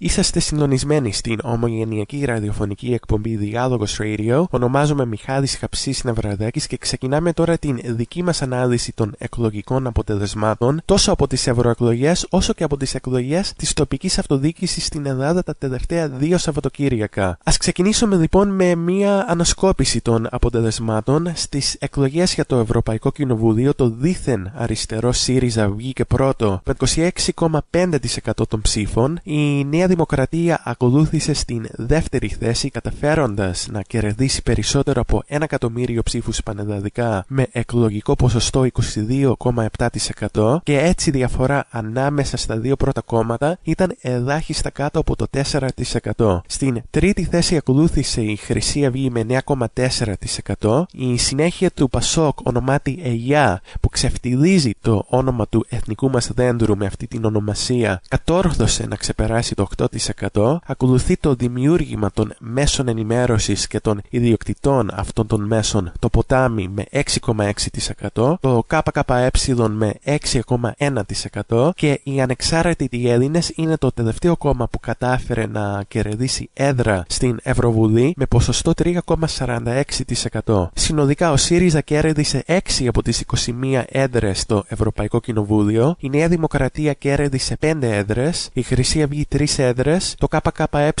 Είσαστε συντονισμένοι στην ομογενειακή ραδιοφωνική εκπομπή Διάλογος Radio. Ονομάζομαι Μιχάλης Χαψής Ναυραδάκης και ξεκινάμε τώρα την δική μας ανάλυση των εκλογικών αποτελεσμάτων τόσο από τις ευρωεκλογές όσο και από τις εκλογές της τοπικής αυτοδιοίκησης στην Ελλάδα τα τελευταία δύο Σαββατοκύριακα. Ας ξεκινήσουμε λοιπόν με μια ανασκόπηση των αποτελεσμάτων στις εκλογές για το Ευρωπαϊκό Κοινοβουλίο το δίθεν αριστερό ΣΥΡΙΖΑ βγήκε πρώτο με 26,5% των ψήφων. Η Νέα Δημοκρατία ακολούθησε στην δεύτερη θέση καταφέροντας να κερδίσει περισσότερο από ένα εκατομμύριο ψήφους πανελλαδικά με εκλογικό ποσοστό 22,7% και έτσι η διαφορά ανάμεσα στα δύο πρώτα κόμματα ήταν ελάχιστα κάτω από το 4%. Στην τρίτη θέση ακολούθησε η Χρυσή Αυγή με 9,4%. Η συνέχεια του Πασόκ ονομάτη ΕΓΙΑ που ξεφτιλίζει το όνομα του εθνικού μας δέντρου με αυτή την ονομασία κατόρθωσε να ξεπεράσει το 8%, ακολουθεί το δημιούργημα των μέσων ενημέρωσης και των ιδιοκτητών αυτών των μέσων το ποτάμι με 6,6%, το ΚΚΕ με 6,1% και οι ανεξάρτητοι Έλληνες είναι το τελευταίο κόμμα που κατάφερε να κερδίσει έδρα στην Ευρωβουλή με ποσοστό 3,46%. Συνοδικά ο ΣΥΡΙΖΑ κέρδισε 6 από τις 21 έδρες στο Ευρωπαϊκό Κοινοβούλιο, η Νέα Δημοκρατία κέρδισε 5 έδρες, η Χρυσή Αυγή 3 έδρες, το ΚΚΕ,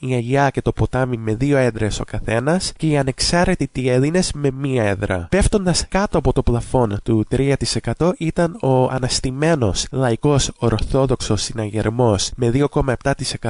η Αγιά και το Ποτάμι με δύο έδρες ο καθένας και οι ανεξάρτητοι Έλληνες με μία έδρα. Πέφτοντας κάτω από το πλαφόν του 3% ήταν ο αναστημένος λαϊκός ορθόδοξος συναγερμός με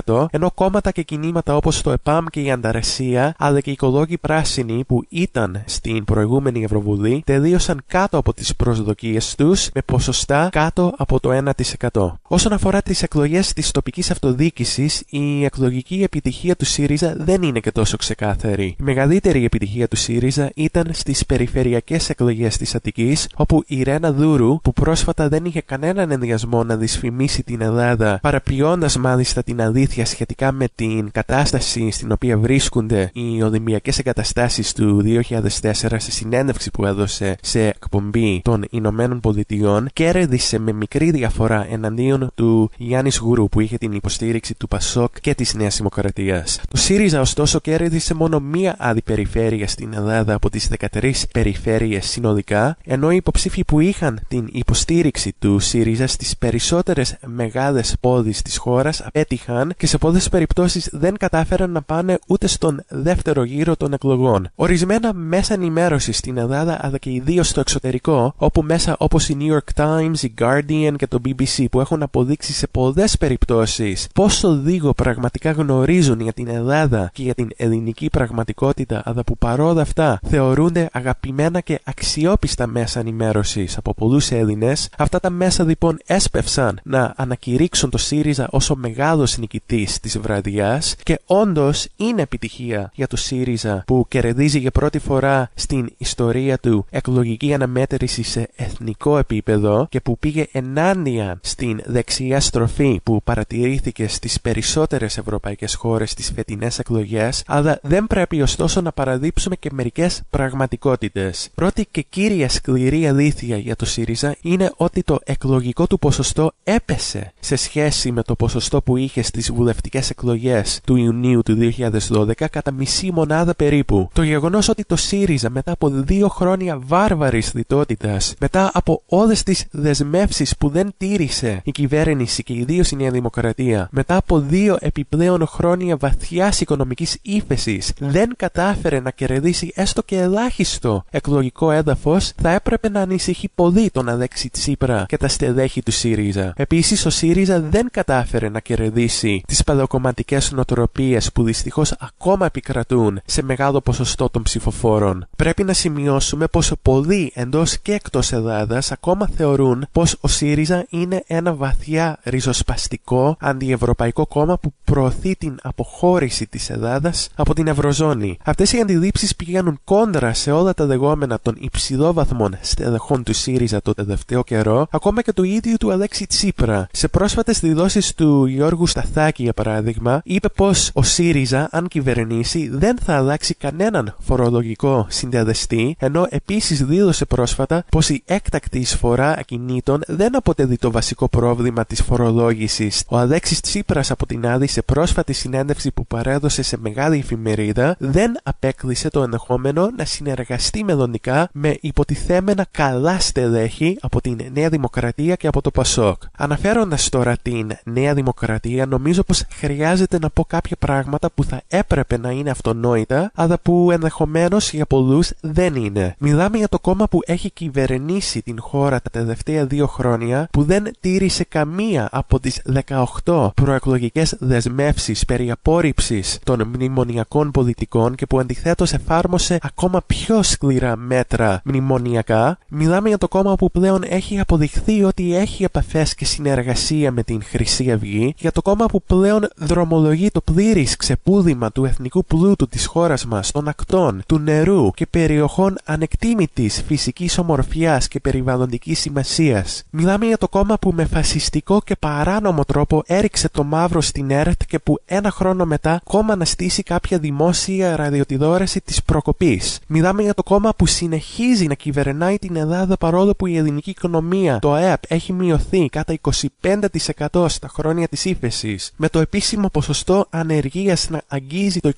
2,7% ενώ κόμματα και κινήματα όπως το ΕΠΑΜ και η Ανταρεσία αλλά και οι οικολόγοι πράσινοι που ήταν στην προηγούμενη Ευρωβουλή τελείωσαν κάτω από τις προσδοκίες τους με ποσοστά κάτω από το 1%. Όσον αφορά τις εκλογές της τοπικής αυτοδιοίκησης η εκλογική επιτυχία του ΣΥΡΙΖΑ δεν είναι και τόσο ξεκάθαρη. Η μεγαλύτερη επιτυχία του ΣΥΡΙΖΑ ήταν στις περιφερειακές εκλογές της Αττικής, όπου η Ρένα Δούρου, που πρόσφατα δεν είχε κανέναν ενδιασμό να δυσφημίσει την Ελλάδα, παραποιώντας μάλιστα την αλήθεια σχετικά με την κατάσταση στην οποία βρίσκονται οι Ολυμπιακέ εγκαταστάσεις του 2004 σε συνέντευξη που έδωσε σε εκπομπή των Ηνωμένων Πολιτειών, κέρδισε με μικρή διαφορά εναντίον του Γιάννης Γουρού που είχε την υποστήριξη του Πασόκ και της Νέας Δημοκρατίας. Το ΣΥΡΙΖΑ, ωστόσο, κέρδισε μόνο μία άλλη περιφέρεια στην Ελλάδα από τις 13 περιφέρειες συνολικά, ενώ οι υποψήφοι που είχαν την υποστήριξη του ΣΥΡΙΖΑ στις περισσότερες μεγάλες πόλει της χώρας απέτυχαν και σε πολλές περιπτώσεις δεν κατάφεραν να πάνε ούτε στον δεύτερο γύρο των εκλογών. Ορισμένα μέσα ενημέρωσης στην Ελλάδα αλλά και ιδίως στο εξωτερικό, όπου μέσα όπως η New York Times, η Guardian και το BBC που έχουν αποδείξει σε πολλές περιπτώσεις πόσο λίγο πραγματικά γνωρίζουν για την Ελλάδα και για την ελληνική πραγματικότητα, αλλά που παρόλα αυτά θεωρούνται αγαπημένα και αξιόπιστα μέσα ενημέρωσης από πολλούς Έλληνες, αυτά τα μέσα λοιπόν έσπευσαν να ανακηρύξουν το ΣΥΡΙΖΑ όσο ο μεγάλος νικητής της βραδιάς και όντως είναι επιτυχία για το ΣΥΡΙΖΑ που κερδίζει για πρώτη φορά στην ιστορία του εκλογική αναμέτρηση σε εθνικό επίπεδο και που πήγε ενάντια στην δεξιά στροφή που παρατηρήθηκε στις περισσότερες ευρωπαϊκές χώρες στις φετινές εκλογές, αλλά δεν πρέπει ωστόσο να παραδείψουμε και μερικές πραγματικότητες. Πρώτη και κύρια σκληρή αλήθεια για το ΣΥΡΙΖΑ είναι ότι το εκλογικό του ποσοστό έπεσε σε σχέση με το ποσοστό που είχε στις βουλευτικές εκλογές του Ιουνίου του 2012 κατά μισή μονάδα περίπου. Το γεγονός ότι το ΣΥΡΙΖΑ μετά από δύο χρόνια βάρβαρης λιτότητας, μετά από όλες τις δεσμεύσεις που δεν τήρησε η κυβέρνηση και ιδίως η Νέα Δημοκρατία, μετά από δύο επιπλέον χρόνια βαθιάς οικονομικής ύφεσης δεν κατάφερε να κερδίσει έστω και ελάχιστο εκλογικό έδαφος, θα έπρεπε να ανησυχεί πολύ τον Αλέξη Τσίπρα και τα στελέχη του ΣΥΡΙΖΑ. Επίσης, ο ΣΥΡΙΖΑ δεν κατάφερε να κερδίσει τις παλαιοκομματικές νοοτροπίες που δυστυχώς ακόμα επικρατούν σε μεγάλο ποσοστό των ψηφοφόρων. Πρέπει να σημειώσουμε πως πολλοί εντός και εκτός Ελλάδας ακόμα θεωρούν πως ο ΣΥΡΙΖΑ είναι ένα βαθιά ριζοσπαστικό αντιευρωπαϊκό κόμμα που προωθεί την αποχώρηση της Ελλάδας από την Ευρωζώνη. Αυτές οι αντιλήψεις πηγαίνουν κόντρα σε όλα τα λεγόμενα των υψηλόβαθμων στελεχών του ΣΥΡΙΖΑ το τελευταίο καιρό, ακόμα και του ίδιου του Αλέξη Τσίπρα. Σε πρόσφατες δηλώσεις του Γιώργου Σταθάκη, για παράδειγμα, είπε πως ο ΣΥΡΙΖΑ, αν κυβερνήσει, δεν θα αλλάξει κανέναν φορολογικό συνδεδεστή, ενώ επίσης δήλωσε πρόσφατα πως η έκτακτη εισφορά ακινήτων δεν αποτελεί το βασικό πρόβλημα της φορολόγησης. Ο Αλέξης Τσίπρα Τσίπρας από την Άδη σε πρόσφατη συνέντευξη που παρέδωσε σε μεγάλη εφημερίδα δεν απέκλεισε το ενδεχόμενο να συνεργαστεί μελλοντικά με υποτιθέμενα καλά στελέχη από την Νέα Δημοκρατία και από το Πασόκ. Αναφέροντας τώρα την Νέα Δημοκρατία, νομίζω πως χρειάζεται να πω κάποια πράγματα που θα έπρεπε να είναι αυτονόητα, αλλά που ενδεχομένως για πολλούς δεν είναι. Μιλάμε για το κόμμα που έχει κυβερνήσει την χώρα τα τελευταία δύο χρόνια, που δεν τήρησε καμία από τις 18 προεκλογικές δεσμεύσεις περί απόρριψης των μνημονιακών πολιτικών και που αντιθέτως εφάρμοσε ακόμα πιο σκληρά μέτρα μνημονιακά. Μιλάμε για το κόμμα που πλέον έχει αποδειχθεί ότι έχει επαφές και συνεργασία με την Χρυσή Αυγή, για το κόμμα που πλέον δρομολογεί το πλήρης ξεπούδημα του εθνικού πλούτου της χώρας μας, των ακτών, του νερού και περιοχών ανεκτήμητης φυσικής ομορφιάς και περιβαλλοντικής σημασίας. Μιλάμε για το κόμμα που με φασιστικό και παράνομο τρόπο έριξε το μαύρο στην ΕΡΤ και που ένα χρόνο μετά κόμμα να στήσει κάποια δημόσια ραδιοτηλεόραση της προκοπής. Μιλάμε για το κόμμα που συνεχίζει να κυβερνάει την Ελλάδα παρόλο που η ελληνική οικονομία, το ΑΕΠ, έχει μειωθεί κατά 25% στα χρόνια της ύφεσης, με το επίσημο ποσοστό ανεργίας να αγγίζει το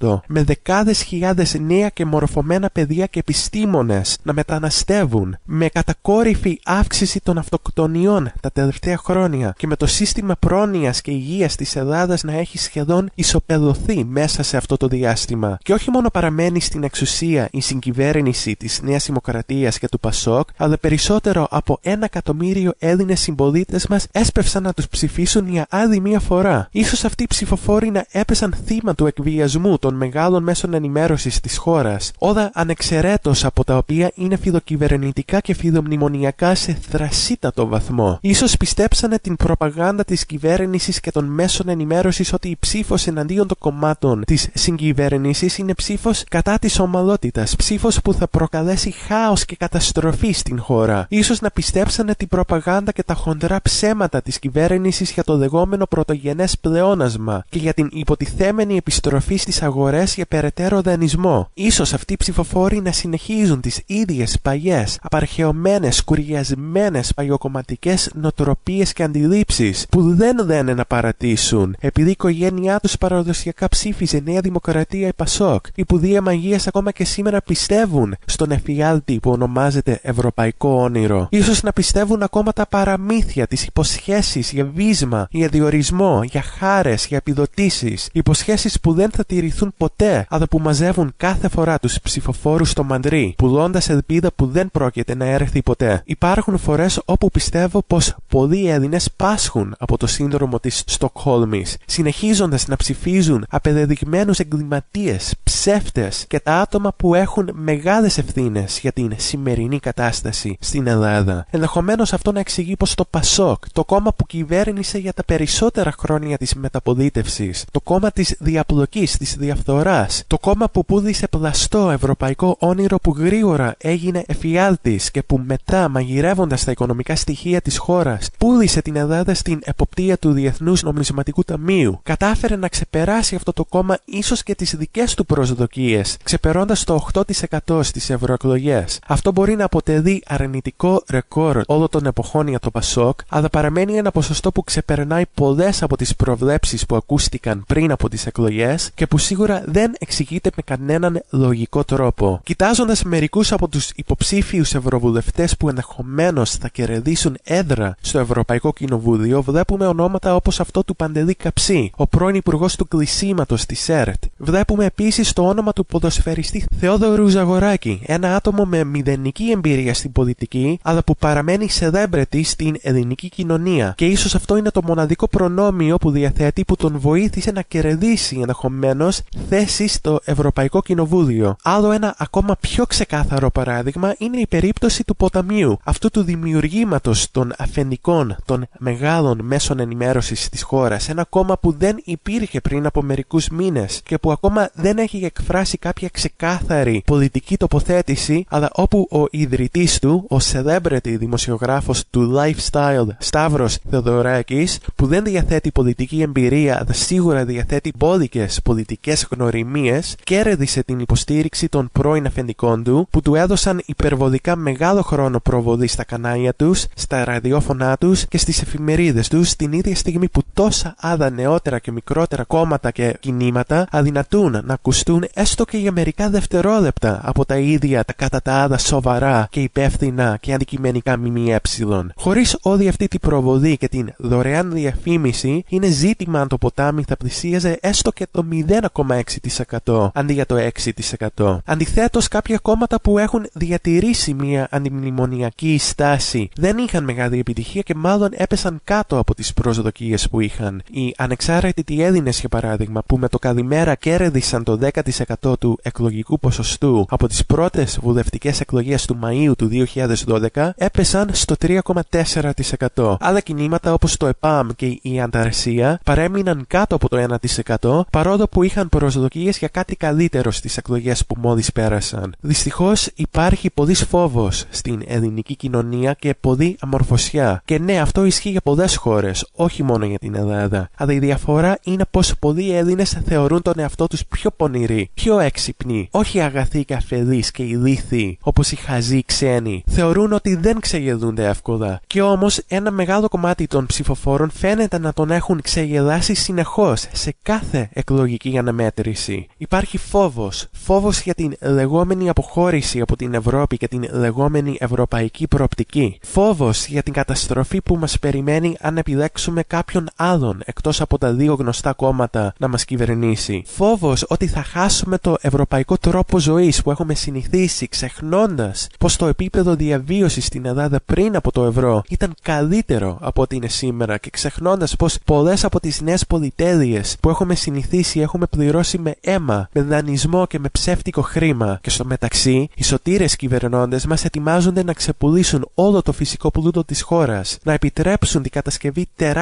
28%, με δεκάδες χιλιάδες νέα και μορφωμένα παιδιά και επιστήμονες να μεταναστεύουν, με κατακόρυφη αύξηση των αυτοκτονιών τα τελευταία χρόνια και με το σύστημα πρόνοιας και υγείας της Ελλάδας να έχει σχεδόν ισοπεδωθεί μέσα σε αυτό το διάστημα. Και όχι μόνο παραμένει στην εξουσία η συγκυβέρνηση της Νέας Δημοκρατίας και του Πασόκ, αλλά περισσότερο από ένα εκατομμύριο Έλληνες συμπολίτες μας έσπευσαν να τους ψηφίσουν για άλλη μία φορά. σω αυτοί οι ψηφοφόροι να έπεσαν θύμα του εκβιασμού των μεγάλων μέσων ενημέρωσης της χώρας, όλα ανεξαιρέτως από τα οποία είναι φιλοκυβερνητικά και φιλομνημονιακά σε θρασίτατο βαθμό. σω πιστέψανε την προπαγάνδα της κυβέρνησης και των μέσων ενημέρωσης ότι η ψήφος εναντίον των κομμάτων της συγκυβέρνηση είναι ψήφος κατά της ομαλότητας, ψήφος που θα προκαλέσει χάος και καταστροφή στην χώρα. σω να πιστέψανε την προπαγάνδα και τα χοντρά ψέματα της κυβέρνησης για το λεγόμενο πρωτογενές πλεόνασμα και για την υποτιθέμενη επιστροφή στις αγορές για περαιτέρω δανεισμό. σω αυτοί οι ψηφοφόροι να συνεχίζουν τις ίδιες παλιέ, απαρχαιωμένες, κουριασμένες παλιοκομματικέ νοοτροπίες και αντιλήψεις που δεν λένε να παρατήσουν, επειδή η οικογένειά τους παραδοσιακά ψήφιζε Νέα Δημοκρατία ή Πασόκ, οι που δια μαγείας ακόμα και σήμερα πιστεύουν στον εφιάλτη που ονομάζεται Ευρωπαϊκό Όνειρο. Ίσως να πιστεύουν ακόμα τα παραμύθια, τις υποσχέσεις για βίσμα, για διορισμό, για χάρες, για επιδοτήσεις, υποσχέσεις που δεν θα τηρηθούν ποτέ, αλλά που μαζεύουν κάθε φορά τους ψηφοφόρους στο μαντρί, πουλώντας ελπίδα που δεν πρόκειται να έρθει ποτέ. Υπάρχουν φορές όπου πιστεύω πως πολλοί Έλληνες πάσχουν από το σύνδρομο της Στοκχόλμης, συνεχίζοντας να ψηφίζουν απεδεδειγμένους εγκληματίες, ψεύτες και τα άτομα που έχουν μεγάλες ευθύνες για την σημερινή κατάσταση στην Ελλάδα. Ενδεχομένως αυτό να εξηγεί πως το Πασόκ, το κόμμα που κυβέρνησε για τα περισσότερα χρόνια της μεταπολίτευση, το κόμμα της διαπλοκής, της διαφθοράς, το κόμμα που πούδισε πλαστό ευρωπαϊκό όνειρο που γρήγορα έγινε εφιάλτης και που μετά, μαγειρεύοντας τα οικονομικά στοιχεία της χώρας, πούλησε την Ελλάδα στην εποπτεία του Διεθνούς Νομισματικού Ταμείου, κατάφερε να ξεπεράσει αυτό το κόμμα ίσως και τις δικές του προσδοκίες, ξεπερώντα το 8% στις ευρωεκλογές. Αυτό μπορεί να αποτελεί αρνητικό ρεκόρ όλων των εποχών για το Πασόκ, αλλά παραμένει ένα ποσοστό που ξεπερνάει πολλές από τις προβλέψεις που ακούστηκαν πριν από τις εκλογές και που σίγουρα δεν εξηγείται με κανέναν λογικό τρόπο. Κοιτάζοντας μερικούς από τους υποψήφιους ευρωβουλευτές που ενδεχομένως θα κερδίσουν έδρα στο Ευρωπαϊκό Κοινοβούλιο, βλέπουμε ονόματα όπως αυτό του Παντελή Καψί, ο πρώην υπουργός του κλεισίματος της ΕΡΤ. Βλέπουμε επίσης το όνομα του ποδοσφαιριστή Θεόδωρου Ζαγοράκη, ένα άτομο με μηδενική εμπειρία στην πολιτική, αλλά που παραμένει celebrity στην ελληνική κοινωνία. Και ίσως αυτό είναι το μοναδικό προνόμιο που διαθέτει που τον βοήθησε να κερδίσει ενδεχομένως θέση στο Ευρωπαϊκό Κοινοβούλιο. Άλλο ένα ακόμα πιο ξεκάθαρο παράδειγμα είναι η περίπτωση του ποταμιού, αυτού του δημιουργήματος των αφεντικών των μεγάλων μέσων ενημέρωσης της χώρας, ένα κόμμα που δεν υπήρχε πριν από μερικούς μήνες και που ακόμα δεν έχει εκφράσει κάποια ξεκάθαρη πολιτική τοποθέτηση, αλλά όπου ο ιδρυτής του, ο celebrity δημοσιογράφος του lifestyle Σταύρο Θεοδωράκη, που δεν διαθέτει πολιτική εμπειρία, αλλά σίγουρα διαθέτει μπόλικε πολιτικές γνωριμίες, κέρδισε την υποστήριξη των πρώην αφεντικών του, που του έδωσαν υπερβολικά μεγάλο χρόνο προβολής στα κανάλια τους, στα ραδιόφωνά τους και στις εφημερίδες τους, στην ίδια στιγμή που τόσα άλλα νεότερα και μικρότερα κόμματα και κινήματα αδυνατούν να ακουστούν έστω και για μερικά δευτερόλεπτα από τα ίδια τα κατά τα άλλα σοβαρά και υπεύθυνα και αντικειμενικά ΜΜΕ. Χωρίς όλη αυτή την προβολή και την δωρεάν διαφήμιση, είναι ζήτημα αν το ποτάμι θα πλησίαζε έστω και το 0,6% αντί για το 6%. Αντιθέτως, κάποια κόμματα που έχουν διατηρήσει μια αντιμνημονιακή στάση δεν είχαν μεγάλη επιτυχία και μάλλον έπεσαν κάτω από τις προσδοκίες που είχαν. Οι ανεξάρτητοι Έλληνε, για παράδειγμα, που με το καλημέρα κέρδισαν το 10% του εκλογικού ποσοστού από τις πρώτες βουλευτικές εκλογές του Μαΐου του 2012, έπεσαν στο 3,4%. Άλλα κινήματα όπως το ΕΠΑΜ και η Ανταρσία παρέμειναν κάτω από το 1% παρόλο που είχαν προσδοκίες για κάτι καλύτερο στις εκλογές που μόλις πέρασαν. Δυστυχώς υπάρχει πολύ φόβος στην ελληνική κοινωνία και πολλή αμορφωσιά. Και ναι, αυτό ισχύει για πολλές χώρες, όχι μόνο για την Ελλάδα. Αλλά η διαφορά είναι πως πολλοί Έλληνες θεωρούν τον εαυτό τους πιο πονηροί, πιο έξυπνοι, όχι αγαθοί και αφελείς και ηλίθιοι όπως οι χαζοί ξένοι. Θεωρούν ότι δεν ξεγελούνται εύκολα. Και όμως ένα μεγάλο κομμάτι των ψηφοφόρων φαίνεται να τον έχουν ξεγελάσει συνεχώς σε κάθε εκλογική αναμέτρηση. Υπάρχει φόβος. Φόβος για την λεγόμενη αποχώρηση από την Ευρώπη και την λεγόμενη ευρωπαϊκή προοπτική. Φόβος για την καταστροφή που μας περιμένει αν επιλέξουμε κάποιον άλλον εκτός από τα δύο γνωστά κόμματα να μας κυβερνήσει. Φόβος ότι θα χάσουμε το ευρωπαϊκό τρόπο ζωής που έχουμε συνηθίσει ξεχνώντας πως το επίπεδο διαβίωσης στην Ελλάδα πριν από το ευρώ ήταν καλύτερο από ό,τι είναι σήμερα και ξεχνώντας πως πολλές από τις νέες πολυτέλειες που έχουμε συνηθίσει έχουμε πληρώσει με αίμα, με δανεισμό και με ψεύτικο χρήμα. Και στο μεταξύ, οι σωτήρες κυβερνώντες μας ετοιμάζονται να ξεπουλήσουν όλο το φυσικό πλούτο της χώρας, να επιτρέψουν την κατασκευή τεράστιων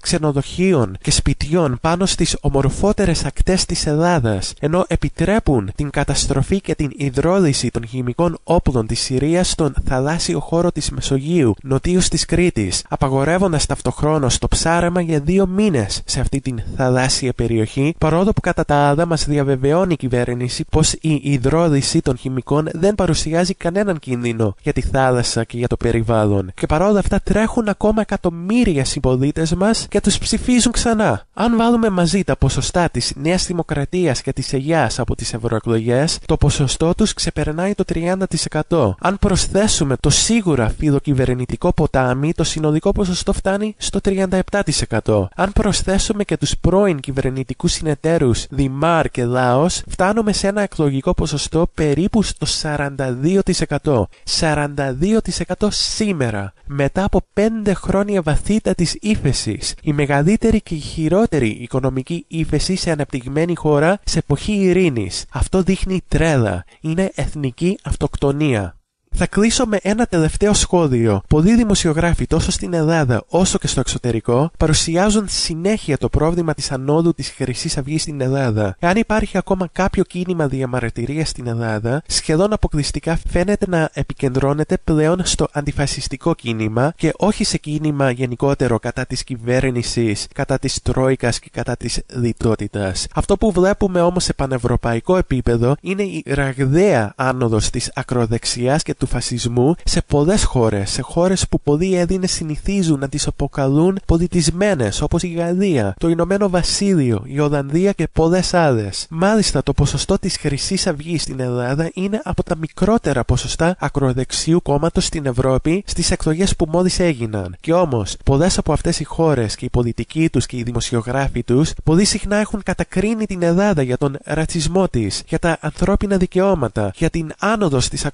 ξενοδοχείων και σπιτιών πάνω στις ομορφότερες ακτές της Ελλάδας, ενώ επιτρέπουν την καταστροφή και την υδρόληση των χημικών όπλων της Συρίας στον θαλάσσιο χώρο της Μεσογείου, νοτίω της Κρήτης, απαγορεύοντας ταυτοχρόνως το ψάρεμα για δύο μήνες σε αυτή την θαλάσσια περιοχή, παρόλο που κατά τα άλλα μας διαβεβαιώνει η κυβέρνηση πως η υδρόληση των χημικών δεν παρουσιάζει κανέναν κίνδυνο για τη θάλασσα και για το περιβάλλον. Και παρόλα αυτά τρέχουν ακόμα εκατομμύρια συμπολίτε μας και τους ψηφίζουν ξανά. Αν βάλουμε μαζί τα ποσοστά της Νέας Δημοκρατίας και της Αιγιάς από τις ευρωεκλογές, το ποσοστό τους ξεπερνάει το 30%. Αν προσθέσουμε το σίγουρα φιλοκυβερνητικό ποτάμι, το συνολικό ποσοστό φτάνει στο 37%. Αν προσθέσουμε και τους πρώην κυβερνητικούς συνεταίρους Δημάρ και Λάος, φτάνουμε σε ένα εκλογικό ποσοστό περίπου στο 42%. 42% σήμερα, μετά από 5 χρόνια βαθύτατης ύφεσης, η μεγαλύτερη και η χειρότερη οικονομική ύφεση σε αναπτυγμένη χώρα σε εποχή ειρήνης. Αυτό δείχνει τρέλα. Είναι εθνική αυτοκτονία. Θα κλείσω με ένα τελευταίο σχόλιο. Πολλοί δημοσιογράφοι τόσο στην Ελλάδα όσο και στο εξωτερικό παρουσιάζουν συνέχεια το πρόβλημα της ανόδου της Χρυσής Αυγής στην Ελλάδα. Αν υπάρχει ακόμα κάποιο κίνημα διαμαρτυρίας στην Ελλάδα, σχεδόν αποκλειστικά φαίνεται να επικεντρώνεται πλέον στο αντιφασιστικό κίνημα και όχι σε κίνημα γενικότερο κατά της κυβέρνησης, κατά της Τρόικας και κατά της λιτότητας. Αυτό που βλέπουμε όμως σε πανευρωπαϊκό επίπεδο είναι η ραγδαία άνοδος της ακροδεξιάς και του φασισμού σε πολλές χώρες, σε χώρες που πολλοί Έλληνες συνηθίζουν να τις αποκαλούν πολιτισμένες, όπως η Γαλλία, το Ηνωμένο Βασίλειο, η Ολλανδία και πολλές άλλες. Μάλιστα, το ποσοστό της Χρυσής Αυγής στην Ελλάδα είναι από τα μικρότερα ποσοστά ακροδεξιού κόμματος στην Ευρώπη στις εκλογές που μόλις έγιναν. Και όμως, πολλές από αυτές οι χώρες και οι πολιτικοί τους και οι δημοσιογράφοι τους πολύ συχνά έχουν κατακρίνει την Ελλάδα για τον ρατσισμό της, για τα ανθρώπινα δικαιώματα, για την άνοδο της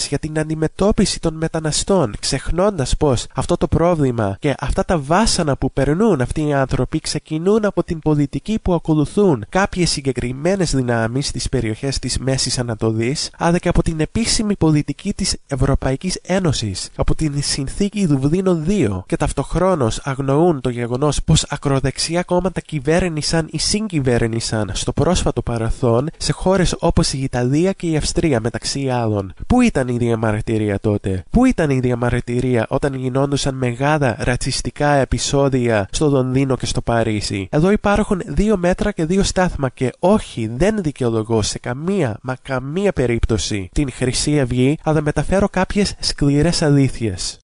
ακροδεξιά, για την αντιμετώπιση των μεταναστών, ξεχνώντας πως αυτό το πρόβλημα και αυτά τα βάσανα που περνούν αυτοί οι άνθρωποι ξεκινούν από την πολιτική που ακολουθούν κάποιες συγκεκριμένες δυνάμεις στις περιοχές της Μέσης Ανατολής, αλλά και από την επίσημη πολιτική της Ευρωπαϊκής Ένωσης, από την συνθήκη Δουβλίνο 2 και ταυτοχρόνως αγνοούν το γεγονός πως ακροδεξιά κόμματα κυβέρνησαν ή συγκυβέρνησαν στο πρόσφατο παρελθόν σε χώρες όπως η Ιταλία και η Αυστρία μεταξύ άλλων. Πού ήταν η διαμαρτυρία τότε. Πού ήταν η διαμαρτυρία όταν γινόντουσαν μεγάλα ρατσιστικά επεισόδια στο Λονδίνο και στο Παρίσι; Εδώ υπάρχουν δύο μέτρα και δύο στάθμα και όχι δεν δικαιολογώ σε καμία μα καμία περίπτωση την Χρυσή Αυγή αλλά μεταφέρω κάποιες σκληρές αλήθειες.